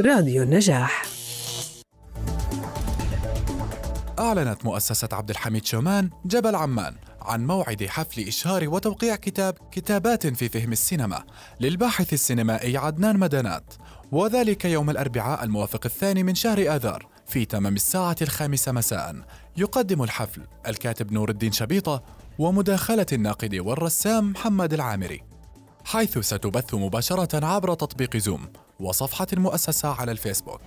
راديو النجاح. أعلنت مؤسسة عبد الحميد شومان جبل عمان عن موعد حفل إشهار وتوقيع كتاب كتابات في فهم السينما للباحث السينمائي عدنان مدانات وذلك يوم الأربعاء الموافق الثاني من شهر آذار في تمام الساعة الخامسة مساء. يقدم الحفل الكاتب نور الدين شبيطة ومداخلة الناقد والرسام محمد العامري حيث ستبث مباشرة عبر تطبيق زوم وصفحة المؤسسة على الفيسبوك.